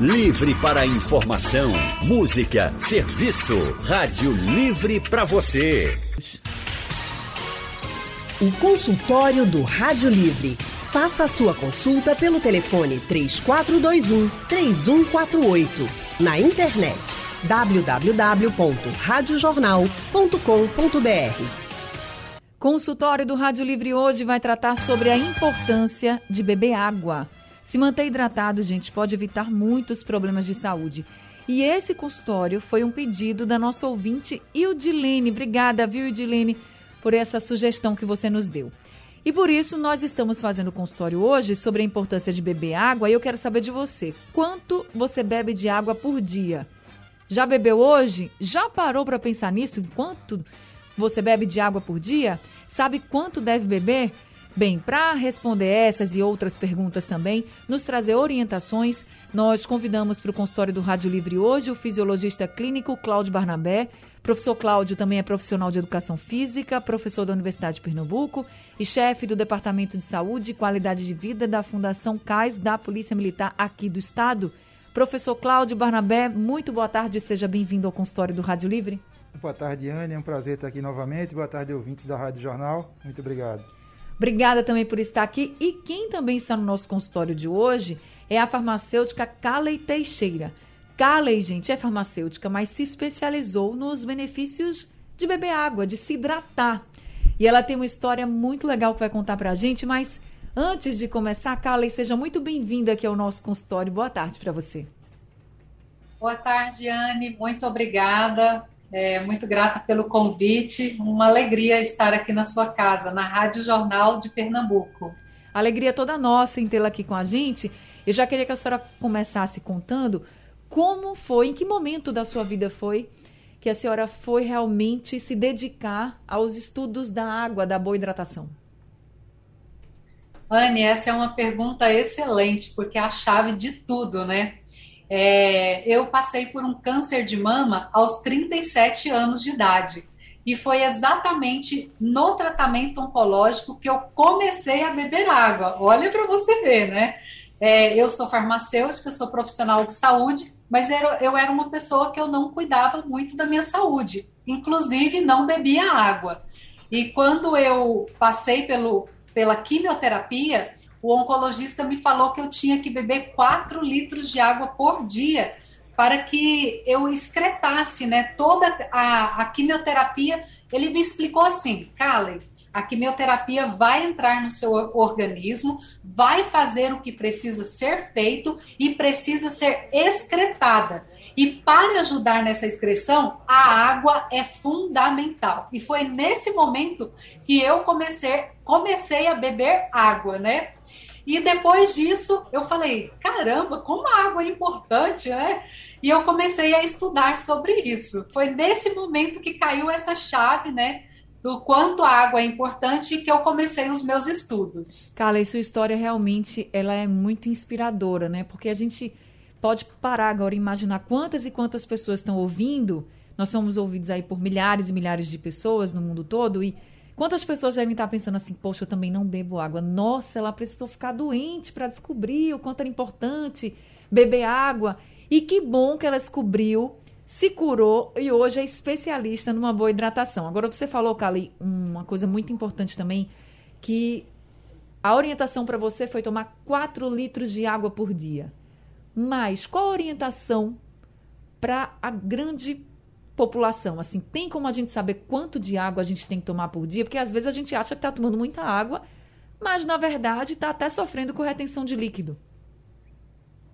Livre para informação, música, serviço. Rádio Livre para você. O consultório do Rádio Livre. Faça a sua consulta pelo telefone 3421 3148. Na internet www.radiojornal.com.br. Consultório do Rádio Livre hoje vai tratar sobre a importância de beber água. Se manter hidratado, gente, pode evitar muitos problemas de saúde. E esse consultório foi um pedido da nossa ouvinte Ildilene. Obrigada, viu, Ildilene, por essa sugestão que você nos deu. E por isso nós estamos fazendo o consultório hoje sobre a importância de beber água e eu quero saber de você. Quanto você bebe de água por dia? Já bebeu hoje? Já parou para pensar nisso? Quanto você bebe de água por dia? Sabe quanto deve beber? Bem, para responder essas e outras perguntas também, nos trazer orientações, nós convidamos para o consultório do Rádio Livre hoje o fisiologista clínico Cláudio Barnabé. Professor Cláudio também é profissional de educação física, professor da Universidade de Pernambuco e chefe do Departamento de Saúde e Qualidade de Vida da Fundação CAIS da Polícia Militar aqui do Estado. Professor Cláudio Barnabé, muito boa tarde seja bem-vindo ao consultório do Rádio Livre. Boa tarde, Anne. É um prazer estar aqui novamente. Boa tarde, ouvintes da Rádio Jornal. Muito obrigado. Obrigada também por estar aqui. E quem também está no nosso consultório de hoje é a farmacêutica Calei Teixeira. Calei, gente, é farmacêutica, mas se especializou nos benefícios de beber água, de se hidratar. E ela tem uma história muito legal que vai contar pra gente, mas antes de começar, Calei, seja muito bem-vinda aqui ao nosso consultório. Boa tarde para você. Boa tarde, Anne. Muito obrigada é, muito grata pelo convite. Uma alegria estar aqui na sua casa, na Rádio Jornal de Pernambuco. Alegria toda nossa em tê-la aqui com a gente. Eu já queria que a senhora começasse contando como foi, em que momento da sua vida foi que a senhora foi realmente se dedicar aos estudos da água, da boa hidratação. Anne, essa é uma pergunta excelente, porque é a chave de tudo, né? É, eu passei por um câncer de mama aos 37 anos de idade. E foi exatamente no tratamento oncológico que eu comecei a beber água. Olha para você ver, né? É, eu sou farmacêutica, sou profissional de saúde, mas era, eu era uma pessoa que eu não cuidava muito da minha saúde, inclusive não bebia água. E quando eu passei pelo, pela quimioterapia, o oncologista me falou que eu tinha que beber 4 litros de água por dia para que eu excretasse né, toda a, a quimioterapia. Ele me explicou assim, Kalen, a quimioterapia vai entrar no seu organismo, vai fazer o que precisa ser feito e precisa ser excretada. E para ajudar nessa excreção, a água é fundamental. E foi nesse momento que eu comecei, comecei a beber água, né? E depois disso, eu falei: caramba, como a água é importante, né? E eu comecei a estudar sobre isso. Foi nesse momento que caiu essa chave, né? Do quanto a água é importante que eu comecei os meus estudos. Carla, e sua história realmente ela é muito inspiradora, né? Porque a gente pode parar agora e imaginar quantas e quantas pessoas estão ouvindo. Nós somos ouvidos aí por milhares e milhares de pessoas no mundo todo e Quantas pessoas devem estar pensando assim, poxa, eu também não bebo água. Nossa, ela precisou ficar doente para descobrir o quanto era importante beber água. E que bom que ela descobriu, se curou e hoje é especialista numa boa hidratação. Agora, você falou, Kali, uma coisa muito importante também, que a orientação para você foi tomar 4 litros de água por dia. Mas qual a orientação para a grande população? Assim, tem como a gente saber quanto de água a gente tem que tomar por dia? Porque às vezes a gente acha que está tomando muita água, mas na verdade está até sofrendo com retenção de líquido.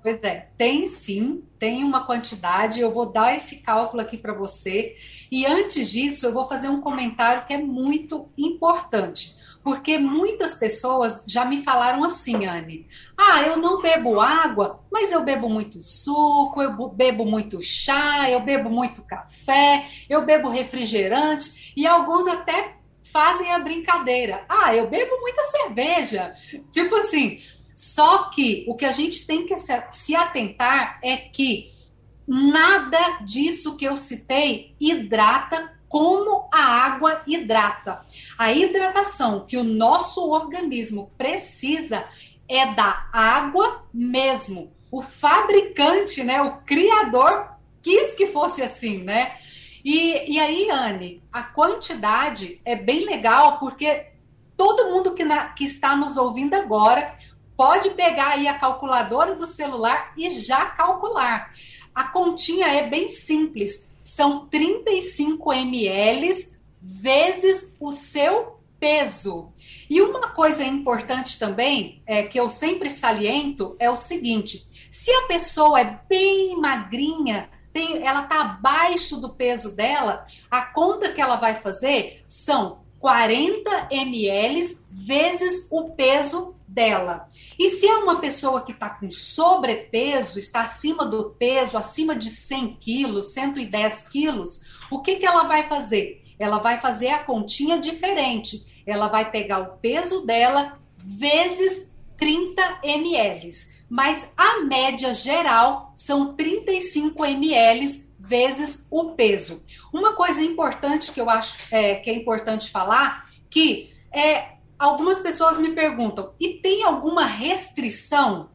Pois é, tem sim, tem uma quantidade. Eu vou dar esse cálculo aqui para você. E antes disso, eu vou fazer um comentário que é muito importante. Porque muitas pessoas já me falaram assim, Anne. Ah, eu não bebo água, mas eu bebo muito suco, eu bebo muito chá, eu bebo muito café, eu bebo refrigerante e alguns até fazem a brincadeira. Ah, eu bebo muita cerveja. Tipo assim. Só que o que a gente tem que se atentar é que nada disso que eu citei hidrata como a água hidrata. A hidratação que o nosso organismo precisa é da água mesmo. O fabricante, né, o criador, quis que fosse assim, né? E, e aí, Anne, a quantidade é bem legal porque todo mundo que, na, que está nos ouvindo agora pode pegar aí a calculadora do celular e já calcular. A continha é bem simples, são 35 ml vezes o seu peso. E uma coisa importante também, é, que eu sempre saliento, é o seguinte: se a pessoa é bem magrinha, tem, ela está abaixo do peso dela, a conta que ela vai fazer são 40 ml vezes o peso dela. E se é uma pessoa que está com sobrepeso, está acima do peso, acima de 100 quilos, 110 quilos, o que, que ela vai fazer? Ela vai fazer a continha diferente. Ela vai pegar o peso dela vezes 30 ml. Mas a média geral são 35 ml vezes o peso. Uma coisa importante que eu acho é, que é importante falar, que é algumas pessoas me perguntam: e tem alguma restrição?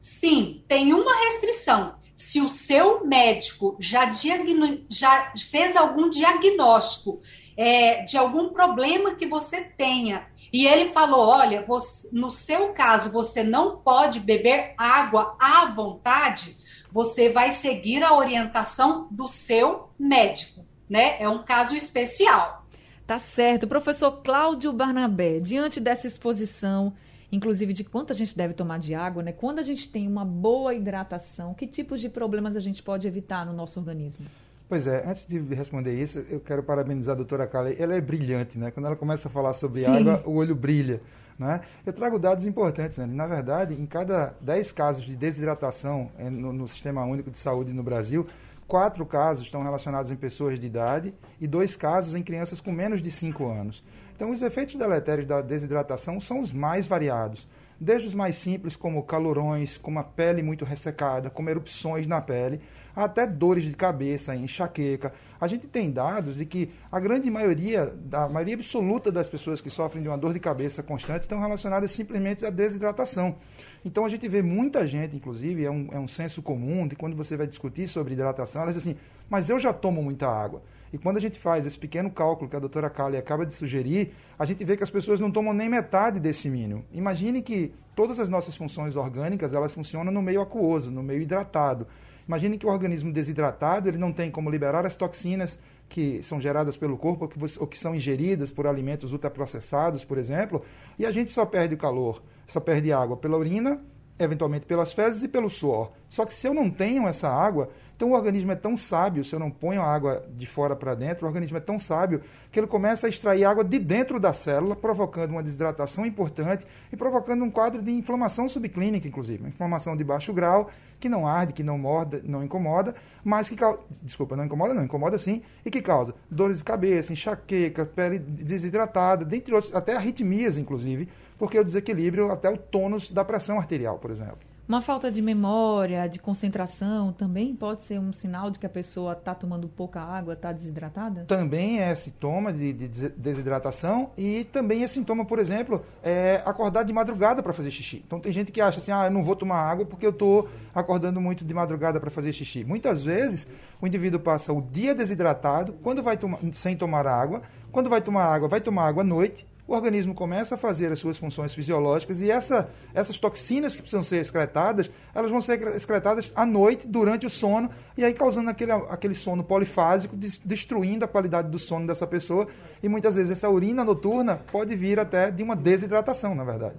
Sim, tem uma restrição. Se o seu médico já, diagno, já fez algum diagnóstico é, de algum problema que você tenha e ele falou: olha, você, no seu caso, você não pode beber água à vontade, você vai seguir a orientação do seu médico, né? É um caso especial. Tá certo. Professor Cláudio Barnabé, diante dessa exposição, inclusive de quanto a gente deve tomar de água, né? Quando a gente tem uma boa hidratação, que tipos de problemas a gente pode evitar no nosso organismo? Pois é, antes de responder isso, eu quero parabenizar a doutora Kali. Ela é brilhante, né? Quando ela começa a falar sobre Sim. água, o olho brilha. Né? Eu trago dados importantes, né? Na verdade, em cada 10 casos de desidratação eh, no, no Sistema Único de Saúde no Brasil, quatro casos estão relacionados em pessoas de idade e dois casos em crianças com menos de 5 anos. Então, os efeitos deletérios da desidratação são os mais variados, desde os mais simples, como calorões, como a pele muito ressecada, como erupções na pele, até dores de cabeça, enxaqueca. A gente tem dados de que a grande maioria, a maioria absoluta das pessoas que sofrem de uma dor de cabeça constante estão relacionadas simplesmente à desidratação. Então a gente vê muita gente, inclusive, é um, é um senso comum, de quando você vai discutir sobre hidratação, ela diz assim, mas eu já tomo muita água. E quando a gente faz esse pequeno cálculo que a doutora Kali acaba de sugerir, a gente vê que as pessoas não tomam nem metade desse mínimo. Imagine que todas as nossas funções orgânicas, elas funcionam no meio aquoso, no meio hidratado. Imagine que o organismo desidratado, ele não tem como liberar as toxinas que são geradas pelo corpo ou que, ou que são ingeridas por alimentos ultraprocessados, por exemplo, e a gente só perde calor só perde água pela urina, eventualmente pelas fezes e pelo suor. Só que se eu não tenho essa água, então o organismo é tão sábio, se eu não ponho a água de fora para dentro, o organismo é tão sábio que ele começa a extrair água de dentro da célula, provocando uma desidratação importante e provocando um quadro de inflamação subclínica, inclusive, uma inflamação de baixo grau, que não arde, que não morda, não incomoda, mas que causa, desculpa, não incomoda, não incomoda sim, e que causa dores de cabeça, enxaqueca, pele desidratada, dentre outros, até arritmias, inclusive, porque o desequilíbrio até o tônus da pressão arterial, por exemplo. Uma falta de memória, de concentração, também pode ser um sinal de que a pessoa está tomando pouca água, está desidratada? Também é sintoma de, de, desidratação e também é sintoma, por exemplo, é acordar de madrugada para fazer xixi. Então tem gente que acha assim, ah, eu não vou tomar água porque eu estou acordando muito de madrugada para fazer xixi. Muitas vezes o indivíduo passa o dia desidratado, quando vai tomar, sem tomar água, quando vai tomar água, vai tomar água à noite o organismo começa a fazer as suas funções fisiológicas e essa, essas toxinas que precisam ser excretadas, elas vão ser excretadas à noite, durante o sono, e aí causando aquele, aquele sono polifásico, destruindo a qualidade do sono dessa pessoa. E muitas vezes essa urina noturna pode vir até de uma desidratação, na verdade.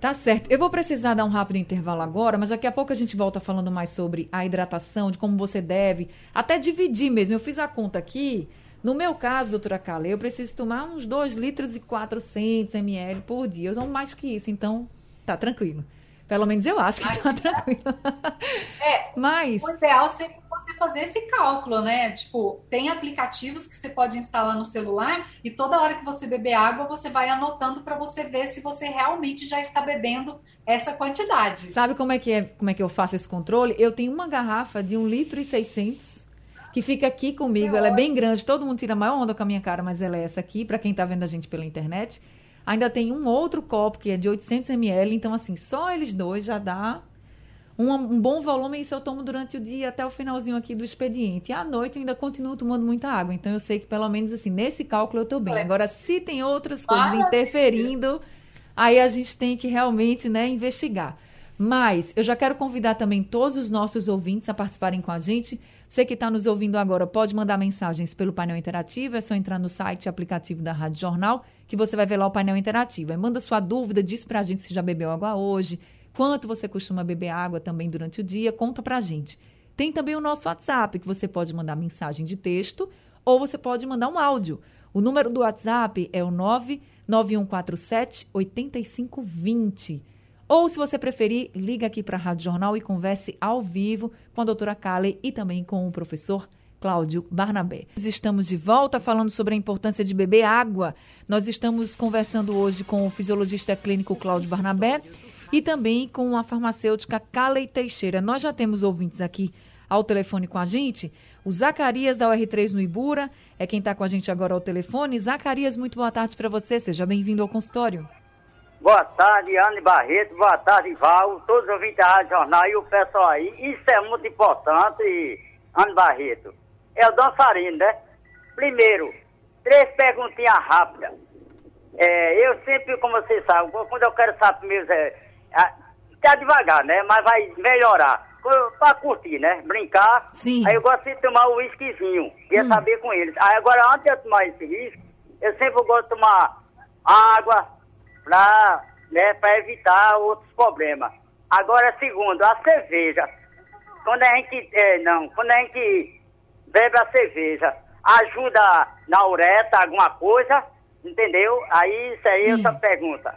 Tá certo. Eu vou precisar dar um rápido intervalo agora, mas daqui a pouco a gente volta falando mais sobre a hidratação, de como você deve, até dividir mesmo. Eu fiz a conta aqui. No meu caso, doutora Kale, eu preciso tomar uns 2 litros e 400 ml por dia. Eu tomo mais que isso, então tá tranquilo. Pelo menos eu acho que Ai, tá tranquilo. É, Mas... o ideal seria você fazer esse cálculo, né? Tipo, tem aplicativos que você pode instalar no celular e toda hora que você beber água, você vai anotando para você ver se você realmente já está bebendo essa quantidade. Sabe como é que é, como é que eu faço esse controle? Eu tenho uma garrafa de 1 litro e 600 que fica aqui comigo. É ela é bem grande, todo mundo tira a maior onda com a minha cara, mas ela é essa aqui, para quem está vendo a gente pela internet. Ainda tem um outro copo que é de 800 ml, então assim, só eles dois já dá um, um, bom volume e isso eu tomo durante o dia até o finalzinho aqui do expediente. E à noite eu ainda continuo tomando muita água. Então eu sei que pelo menos assim, nesse cálculo eu estou bem. É. Agora, se tem outras coisas interferindo, aí a gente tem que realmente né, investigar. Mas eu já quero convidar também todos os nossos ouvintes a participarem com a gente. Você que está nos ouvindo agora pode mandar mensagens pelo painel interativo, é só entrar no site aplicativo da Rádio Jornal, que você vai ver lá o painel interativo. Aí manda sua dúvida, diz para a gente se já bebeu água hoje, Quanto você costuma beber água também durante o dia? Conta pra gente. Tem também o nosso WhatsApp, que você pode mandar mensagem de texto ou você pode mandar um áudio. O número do WhatsApp é o 99147 8520. Ou, se você preferir, liga aqui para a Rádio Jornal e converse ao vivo com a doutora Kale e também com o professor Cláudio Barnabé. Estamos de volta falando sobre a importância de beber água. Nós estamos conversando hoje com o fisiologista clínico Cláudio Barnabé e também com a farmacêutica Calei Teixeira. Nós já temos ouvintes aqui ao telefone com a gente. O Zacarias da UR3 no Ibura é quem está com a gente agora ao telefone. Zacarias, muito boa tarde para você. Seja bem-vindo ao consultório. Boa tarde, Anne Barreto. Boa tarde, Val. Todos os ouvintes da Rádio Jornal e o pessoal aí. Isso é muito importante, Anne Barreto. É o dançarino, né? Primeiro, três perguntinhas rápidas. É, eu sempre, como você sabe, quando eu quero saber mesmo, é, tá devagar, né? Mas vai melhorar. Pra curtir, né? Brincar. Sim. Aí eu gosto de tomar o whiskyzinho. Queria hum. saber com eles. Aí agora, antes de eu tomar esse whisky, eu sempre gosto de tomar água pra, né, pra evitar outros problemas. Agora, segundo, a cerveja. Quando a gente. É, não, quando a gente bebe a cerveja, ajuda na ureta alguma coisa, entendeu? Aí isso aí é outra pergunta.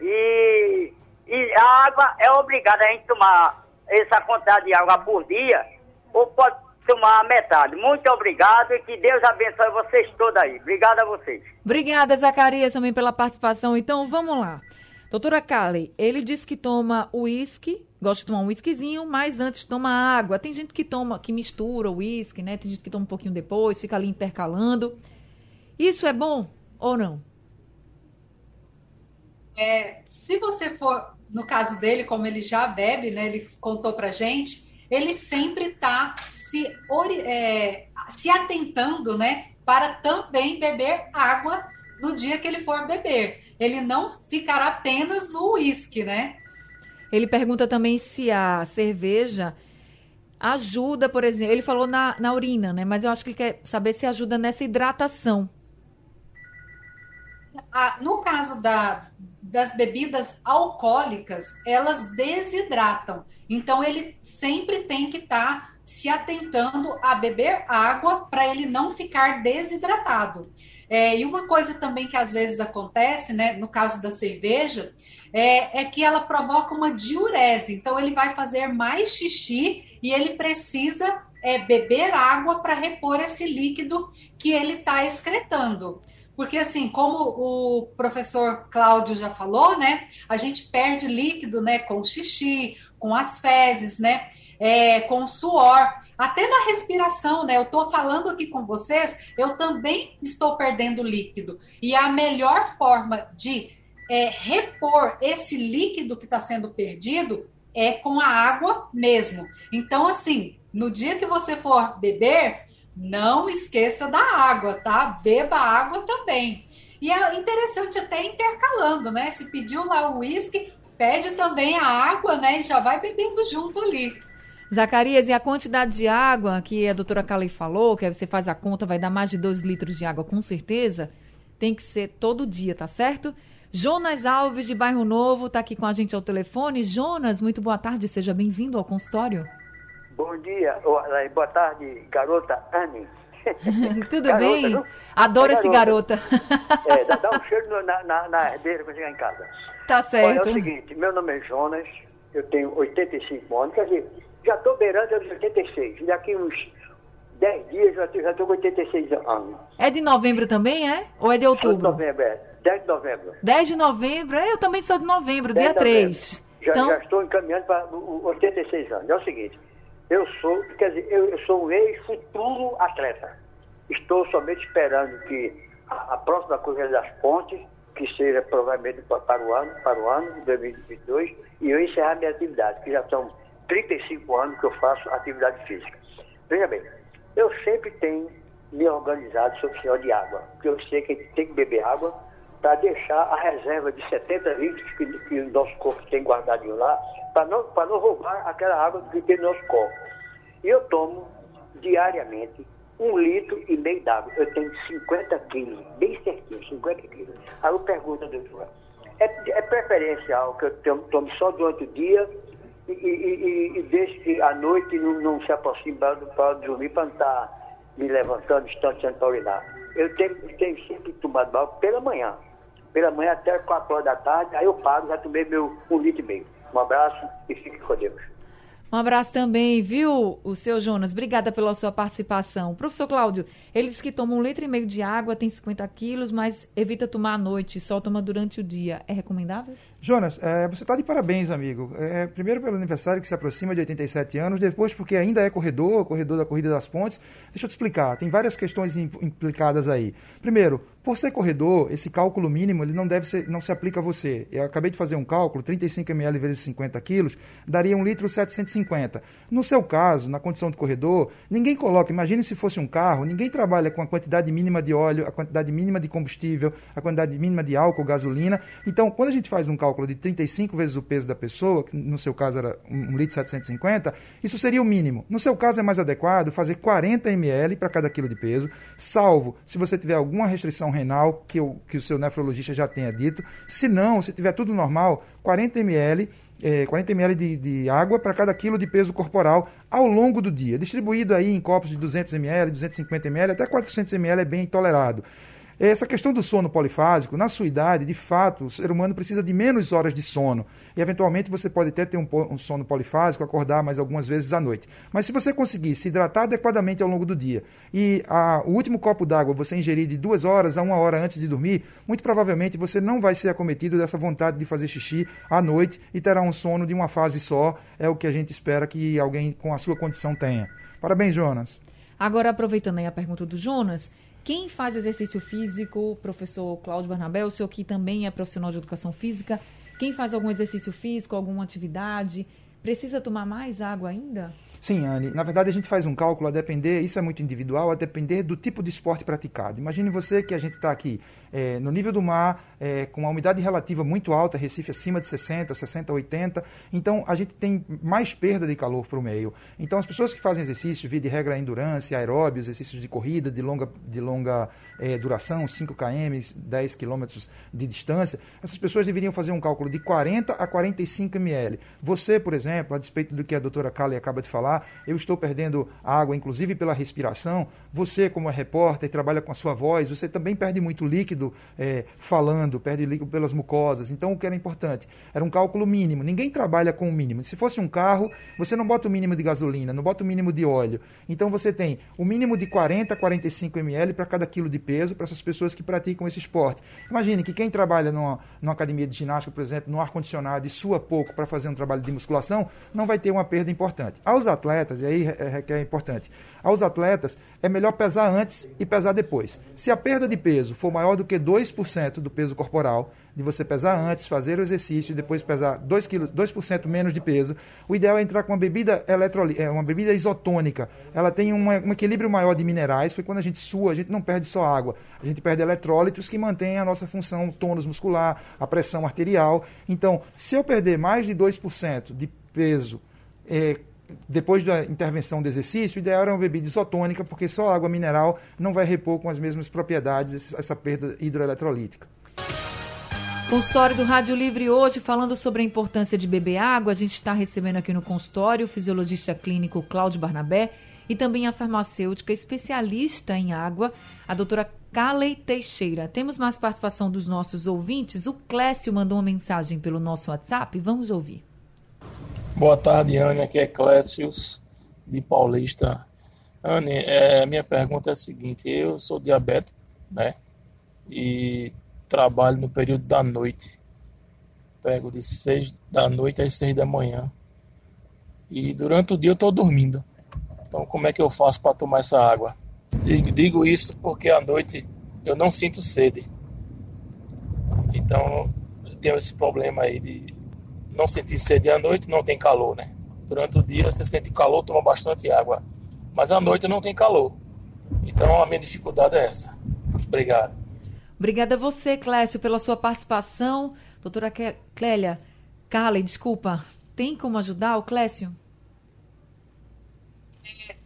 E e a água é obrigada a gente tomar essa quantidade de água por dia, ou pode tomar metade. Muito obrigado e que Deus abençoe vocês todos aí. Obrigado a vocês. Obrigada, Zacarias, também pela participação. Então, vamos lá. Doutora Kali, ele disse que toma uísque, gosta de tomar um uísquezinho, mas antes toma água. Tem gente que toma, que mistura o uísque, né? Tem gente que toma um pouquinho depois, fica ali intercalando. Isso é bom ou não? É, se você for no caso dele, como ele já bebe, né, ele contou pra gente, ele sempre está se, é, se atentando, né, para também beber água no dia que ele for beber. Ele não ficará apenas no uísque, né? Ele pergunta também se a cerveja ajuda, por exemplo, ele falou na, na urina, né? Mas eu acho que ele quer saber se ajuda nessa hidratação. Ah, no caso da, das bebidas alcoólicas, elas desidratam. Então, ele sempre tem que estar tá se atentando a beber água para ele não ficar desidratado. É, e uma coisa também que às vezes acontece, né, no caso da cerveja, é, é, que ela provoca uma diurese. Então, ele vai fazer mais xixi e ele precisa é, beber água para repor esse líquido que ele está excretando. Porque, assim, como o professor Cláudio já falou, né? A gente perde líquido, né? Com xixi, com as fezes, né? É, com suor, até na respiração, né? Eu estou falando aqui com vocês, eu também estou perdendo líquido. E a melhor forma de é, repor esse líquido que está sendo perdido é com a água mesmo. Então, assim, no dia que você for beber, não esqueça da água, tá? Beba água também. E é interessante até intercalando, né? Se pediu lá o uísque, pede também a água, né? E já vai bebendo junto ali. Zacarias, e a quantidade de água que a doutora Kali falou, que você faz a conta, vai dar mais de 2 litros de água, com certeza, tem que ser todo dia, tá certo? Jonas Alves, de Bairro Novo, está aqui com a gente ao telefone. Jonas, muito boa tarde, seja bem-vindo ao consultório. Bom dia, boa tarde, garota Anne. Tudo garota, bem? Não? Adoro esse garota. é, dá, um cheiro na, na, na herdeira quando chegar em casa. Tá certo. Olha, é o seguinte, meu nome é Jonas, eu tenho 85 anos, quer dizer, já estou beirando os 86. Daqui uns 10 dias já estou com 86 anos. É de novembro também, é? Ou é de outubro? de novembro, é. 10 de novembro. 10 de novembro? É, eu também sou de novembro, dia 3. Já, então... já estou encaminhando para 86 anos. É o seguinte, eu sou, quer dizer, eu, eu sou um ex-futuro atleta. Estou somente esperando que a, a próxima Corrida das Pontes, que seja provavelmente para o ano, para o ano de 2022, e eu encerrar minha atividade, que já são 35 anos que eu faço atividade física. Veja bem, eu sempre tenho me organizado sobre o senhor de água, porque eu sei que a gente tem que beber água para deixar a reserva de 70 litros que, que o nosso corpo tem guardadinho lá, para não, não roubar aquela água que tem no nosso corpo. E eu tomo diariamente um litro e meio d'água. Eu tenho 50 quilos, bem certinho, 50 quilos. Aí eu pergunto, doutora, é, é preferencial que eu tome só durante o dia e, e, e, e deixe que à noite não, não se aproxime para dormir, para não estar tá me levantando, distanciando para urinar. Eu tenho, tenho sempre tomado banho pela manhã. Pela manhã até 4 horas da tarde, aí eu paro, já tomei meu um litro e meio. Um abraço e fique com Deus. Um abraço também, viu, o seu Jonas? Obrigada pela sua participação. Professor Cláudio, eles que tomam um litro e meio de água, tem 50 quilos, mas evita tomar à noite, só toma durante o dia. É recomendável? Jonas, é, você está de parabéns, amigo. É, primeiro pelo aniversário que se aproxima de 87 anos, depois porque ainda é corredor, corredor da Corrida das Pontes. Deixa eu te explicar, tem várias questões implicadas aí. Primeiro, por ser corredor, esse cálculo mínimo ele não deve ser, não se aplica a você. Eu acabei de fazer um cálculo, 35 ml vezes 50 quilos, daria 1 litro 750. No seu caso, na condição de corredor, ninguém coloca, imagine se fosse um carro, ninguém trabalha com a quantidade mínima de óleo, a quantidade mínima de combustível, a quantidade mínima de álcool, gasolina. Então, quando a gente faz um cálculo de 35 vezes o peso da pessoa, que no seu caso era 1 litro 750, isso seria o mínimo. No seu caso é mais adequado fazer 40 ml para cada quilo de peso, salvo se você tiver alguma restrição renal que o, que o seu nefrologista já tenha dito. Se não, se tiver tudo normal, 40 ml é, 40 ml de, de água para cada quilo de peso corporal ao longo do dia, distribuído aí em copos de 200 ml, 250 ml, até 400 ml é bem tolerado. Essa questão do sono polifásico, na sua idade, de fato, o ser humano precisa de menos horas de sono. E, eventualmente, você pode até ter um, um sono polifásico, acordar mais algumas vezes à noite. Mas se você conseguir se hidratar adequadamente ao longo do dia e a, o último copo d'água você ingerir de duas horas a uma hora antes de dormir, muito provavelmente você não vai ser acometido dessa vontade de fazer xixi à noite e terá um sono de uma fase só. É o que a gente espera que alguém com a sua condição tenha. Parabéns, Jonas. Agora, aproveitando aí a pergunta do Jonas, quem faz exercício físico, professor Cláudio Barnabé, o senhor que também é profissional de educação física, quem faz algum exercício físico, alguma atividade, precisa tomar mais água ainda? Sim, Anne. Na verdade, a gente faz um cálculo a depender, isso é muito individual, a depender do tipo de esporte praticado. Imagine você que a gente está aqui é, no nível do mar, é, com uma umidade relativa muito alta, Recife acima de 60, 60, 80. Então, a gente tem mais perda de calor para o meio. Então, as pessoas que fazem exercício, via de regra endurance, aeróbio, exercícios de corrida de longa, de longa é, duração, 5 km, 10 km de distância, essas pessoas deveriam fazer um cálculo de 40 a 45 ml. Você, por exemplo, a despeito do que a doutora Kali acaba de falar, eu estou perdendo água, inclusive pela respiração. Você, como é repórter, trabalha com a sua voz, você também perde muito líquido é, falando, perde líquido pelas mucosas. Então, o que era importante? Era um cálculo mínimo. Ninguém trabalha com o mínimo. Se fosse um carro, você não bota o mínimo de gasolina, não bota o mínimo de óleo. Então, você tem o mínimo de 40 a 45 ml para cada quilo de peso para essas pessoas que praticam esse esporte. Imagine que quem trabalha numa, numa academia de ginástica, por exemplo, no ar-condicionado e sua pouco para fazer um trabalho de musculação, não vai ter uma perda importante. Aos atletas, e aí é, é, é importante, aos atletas é melhor pesar antes e pesar depois. Se a perda de peso for maior do que 2% do peso corporal, de você pesar antes, fazer o exercício e depois pesar 2%, quilos, 2 menos de peso, o ideal é entrar com uma bebida eletrolítica, é, uma bebida isotônica. Ela tem um, um equilíbrio maior de minerais, porque quando a gente sua, a gente não perde só água, a gente perde eletrólitos que mantêm a nossa função tônus muscular, a pressão arterial. Então, se eu perder mais de 2% de peso é, depois da intervenção do exercício, o ideal era uma bebida isotônica, porque só água mineral não vai repor com as mesmas propriedades essa perda hidroeletrolítica. Consultório do Rádio Livre hoje, falando sobre a importância de beber água. A gente está recebendo aqui no consultório o fisiologista clínico Cláudio Barnabé e também a farmacêutica especialista em água, a doutora Calei Teixeira. Temos mais participação dos nossos ouvintes. O Clécio mandou uma mensagem pelo nosso WhatsApp. Vamos ouvir. Boa tarde, Anne. Aqui é Clécius, de Paulista. Anne, é, minha pergunta é a seguinte: eu sou diabético, né? E trabalho no período da noite. Pego de seis da noite às seis da manhã. E durante o dia eu estou dormindo. Então, como é que eu faço para tomar essa água? Digo isso porque à noite eu não sinto sede. Então, eu tenho esse problema aí de não sentir sede à noite, não tem calor, né? Durante o dia você sente calor, toma bastante água, mas à noite não tem calor. Então, a minha dificuldade é essa. Obrigado. Obrigada a você, Clécio, pela sua participação. Doutora Clélia, Carla, desculpa, tem como ajudar o Clécio?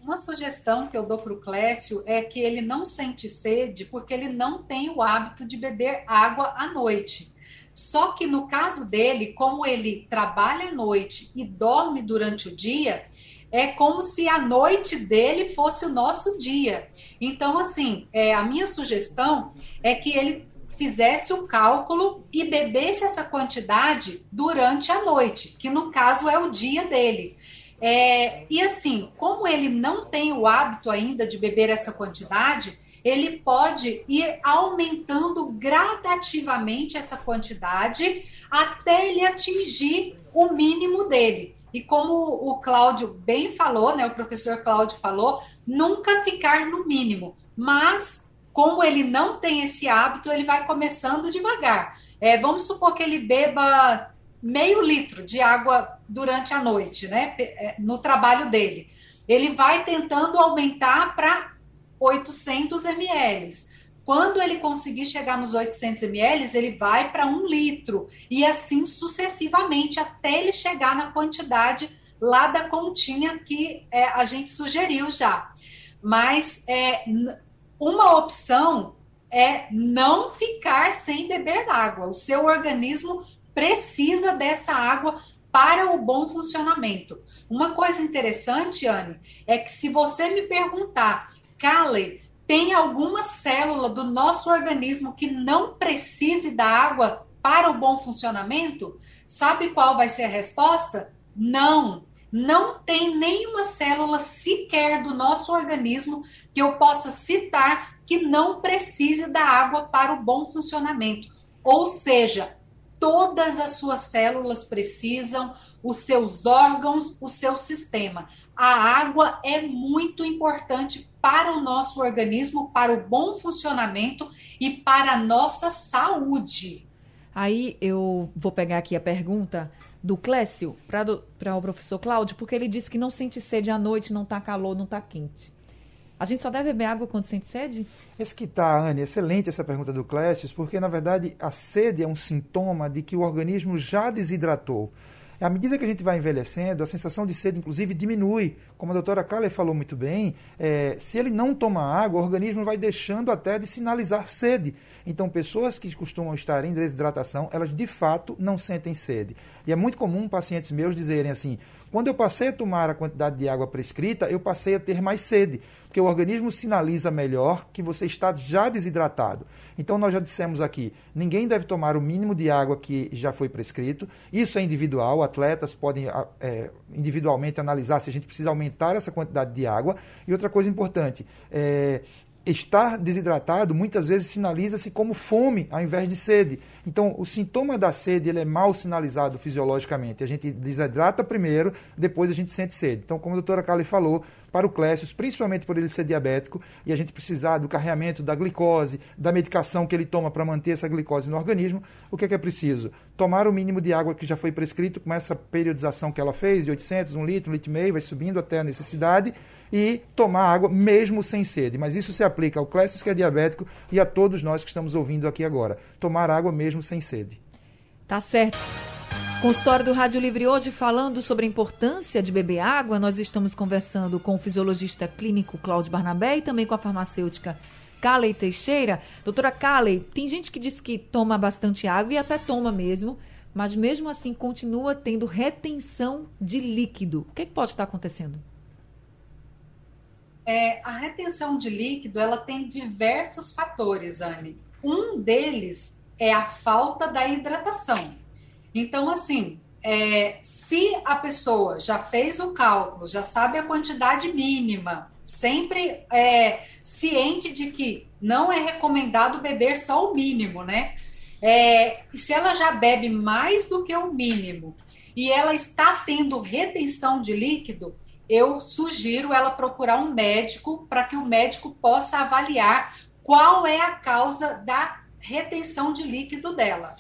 Uma sugestão que eu dou para o Clécio é que ele não sente sede porque ele não tem o hábito de beber água à noite. Só que no caso dele, como ele trabalha à noite e dorme durante o dia, é como se a noite dele fosse o nosso dia. Então, assim, é, a minha sugestão é que ele fizesse o cálculo e bebesse essa quantidade durante a noite, que no caso é o dia dele. É, e assim, como ele não tem o hábito ainda de beber essa quantidade, ele pode ir aumentando gradativamente essa quantidade até ele atingir o mínimo dele. E como o Cláudio bem falou, né, o professor Cláudio falou, nunca ficar no mínimo. Mas, como ele não tem esse hábito, ele vai começando devagar. É, vamos supor que ele beba meio litro de água durante a noite, né? É, no trabalho dele. Ele vai tentando aumentar para 800 ml. Quando ele conseguir chegar nos 800 ml, ele vai para um litro e assim sucessivamente até ele chegar na quantidade lá da continha que é, a gente sugeriu já. Mas é, uma opção é não ficar sem beber água. O seu organismo precisa dessa água para o bom funcionamento. Uma coisa interessante, Anne, é que se você me perguntar, Kali, tem alguma célula do nosso organismo que não precise da água para o bom funcionamento? Sabe qual vai ser a resposta? Não. Não tem nenhuma célula sequer do nosso organismo que eu possa citar que não precise da água para o bom funcionamento. Ou seja, todas as suas células precisam, os seus órgãos, o seu sistema. A água é muito importante para o nosso organismo, para o bom funcionamento e para a nossa saúde. Aí eu vou pegar aqui a pergunta do Clécio para o professor Cláudio, porque ele disse que não sente sede à noite, não está calor, não está quente. A gente só deve beber água quando sente sede? Esse que tá, Anne, excelente essa pergunta do Clécio, porque na verdade a sede é um sintoma de que o organismo já desidratou. À medida que a gente vai envelhecendo, a sensação de sede, inclusive, diminui. Como a doutora Kaller falou muito bem, é, se ele não toma água, o organismo vai deixando até de sinalizar sede. Então, pessoas que costumam estar em desidratação, elas de fato não sentem sede. E é muito comum pacientes meus dizerem assim: quando eu passei a tomar a quantidade de água prescrita, eu passei a ter mais sede porque o organismo sinaliza melhor que você está já desidratado. Então, nós já dissemos aqui: ninguém deve tomar o mínimo de água que já foi prescrito. Isso é individual, atletas podem é, individualmente analisar se a gente precisa aumentar essa quantidade de água. E outra coisa importante: é, estar desidratado muitas vezes sinaliza-se como fome ao invés de sede. Então, o sintoma da sede ele é mal sinalizado fisiologicamente. A gente desidrata primeiro, depois a gente sente sede. Então, como a doutora Kali falou, para o Clécio, principalmente por ele ser diabético, e a gente precisar do carreamento da glicose, da medicação que ele toma para manter essa glicose no organismo, o que é, que é preciso? Tomar o mínimo de água que já foi prescrito com essa periodização que ela fez, de 800, 1 litro, 1 litro e meio, vai subindo até a necessidade, e tomar água mesmo sem sede. Mas isso se aplica ao Clécio que é diabético e a todos nós que estamos ouvindo aqui agora. Tomar água mesmo sem sede. Tá certo. Consultório do Rádio Livre hoje falando sobre a importância de beber água. Nós estamos conversando com o fisiologista clínico Cláudio Barnabé e também com a farmacêutica Kalei Teixeira. Doutora Kalei, tem gente que diz que toma bastante água e até toma mesmo, mas mesmo assim continua tendo retenção de líquido. O que, é que pode estar acontecendo? É, a retenção de líquido ela tem diversos fatores, Anne. Um deles é a falta da hidratação. Então, assim, é, se a pessoa já fez o cálculo, já sabe a quantidade mínima, sempre é, ciente de que não é recomendado beber só o mínimo, né? É, se ela já bebe mais do que o mínimo e ela está tendo retenção de líquido, eu sugiro ela procurar um médico para que o médico possa avaliar qual é a causa da retenção de líquido dela.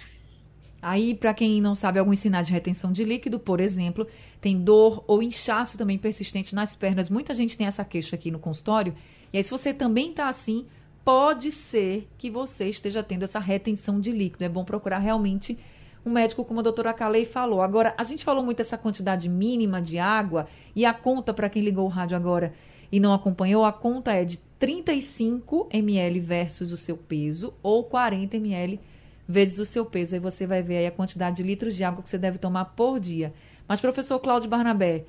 Aí, para quem não sabe, alguns sinais de retenção de líquido, por exemplo, tem dor ou inchaço também persistente nas pernas. Muita gente tem essa queixa aqui no consultório. E aí, se você também está assim, pode ser que você esteja tendo essa retenção de líquido. É bom procurar realmente um médico, como a doutora Kalei falou. Agora, a gente falou muito essa quantidade mínima de água e a conta, para quem ligou o rádio agora e não acompanhou, a conta é de 35 ml versus o seu peso ou 40 ml vezes o seu peso. Aí você vai ver aí a quantidade de litros de água que você deve tomar por dia. Mas, professor Cláudio Barnabé,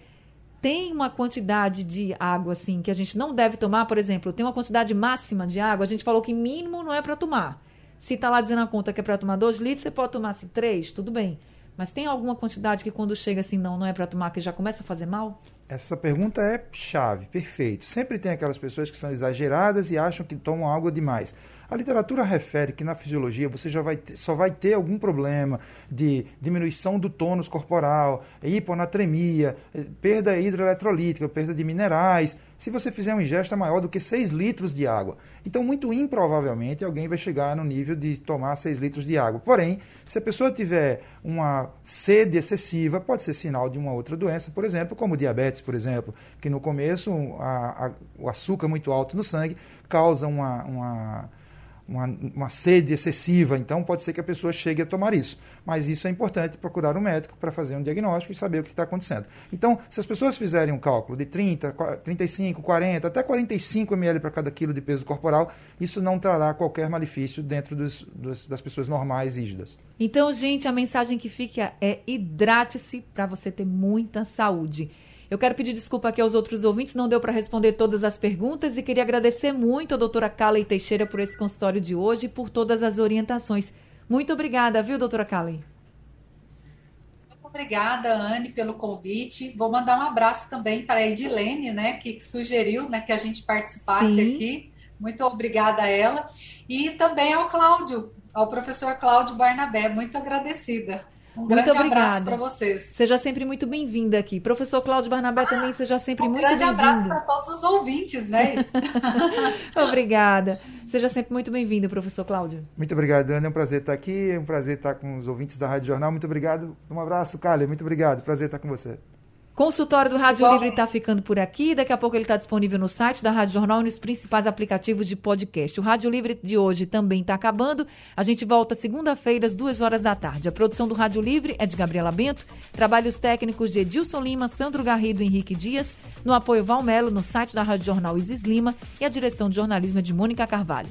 tem uma quantidade de água assim que a gente não deve tomar, por exemplo, tem uma quantidade máxima de água, a gente falou que mínimo não é para tomar. Se está lá dizendo a conta que é para tomar 2 litros, você pode tomar assim 3, tudo bem. Mas tem alguma quantidade que quando chega assim, não, não é para tomar, que já começa a fazer mal? Essa pergunta é chave, perfeito. Sempre tem aquelas pessoas que são exageradas e acham que tomam água demais. A literatura refere que na fisiologia você já vai ter, só vai ter algum problema de diminuição do tônus corporal, hiponatremia, eh, perda hidroeletrolítica, perda de minerais, se você fizer uma ingesta maior do que 6 litros de água. Então, muito improvavelmente, alguém vai chegar no nível de tomar 6 litros de água. Porém, se a pessoa tiver uma sede excessiva, pode ser sinal de uma outra doença, por exemplo, como diabetes, por exemplo, que no começo a, a, o açúcar muito alto no sangue causa uma, uma uma, uma, sede excessiva, então pode ser que a pessoa chegue a tomar isso. Mas isso é importante procurar um médico para fazer um diagnóstico e saber o que está acontecendo. Então, se as pessoas fizerem um cálculo de 30, 35, 40, até 45 ml para cada quilo de peso corporal, isso não trará qualquer malefício dentro dos, dos, das pessoas normais rígidas. Então, gente, a mensagem que fica é hidrate-se para você ter muita saúde. Eu quero pedir desculpa aqui aos outros ouvintes, não deu para responder todas as perguntas e queria agradecer muito a doutora Kalen Teixeira por esse consultório de hoje e por todas as orientações. Muito obrigada, viu, doutora Kalen? Muito obrigada, Anne, pelo convite. Vou mandar um abraço também para a Edilene, né, que sugeriu né, que a gente participasse Sim. aqui. Muito obrigada a ela. E também ao Cláudio, ao professor Cláudio Barnabé. Muito agradecida. Um muito obrigada. para vocês. Seja sempre muito bem-vinda aqui. Professor Cláudio Barnabé ah, também seja sempre um muito bem-vindo. Um grande abraço para todos os ouvintes, né? obrigada. Seja sempre muito bem-vindo, professor Cláudio. Muito obrigado, Ana. É um prazer estar aqui. É um prazer estar com os ouvintes da Rádio Jornal. Muito obrigado. Um abraço, Cália. Muito obrigado. Prazer estar com você. Consultório do Rádio Livre está ficando por aqui. Daqui a pouco ele está disponível no site da Rádio Jornal e nos principais aplicativos de podcast. O Rádio Livre de hoje também está acabando. A gente volta segunda-feira, às duas horas da tarde. A produção do Rádio Livre é de Gabriela Bento. Trabalhos técnicos de Edilson Lima, Sandro Garrido e Henrique Dias. No apoio Valmelo, no site da Rádio Jornal Isis Lima. E a direção de jornalismo é de Mônica Carvalho.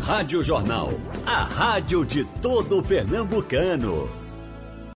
Rádio Jornal. A rádio de todo pernambucano.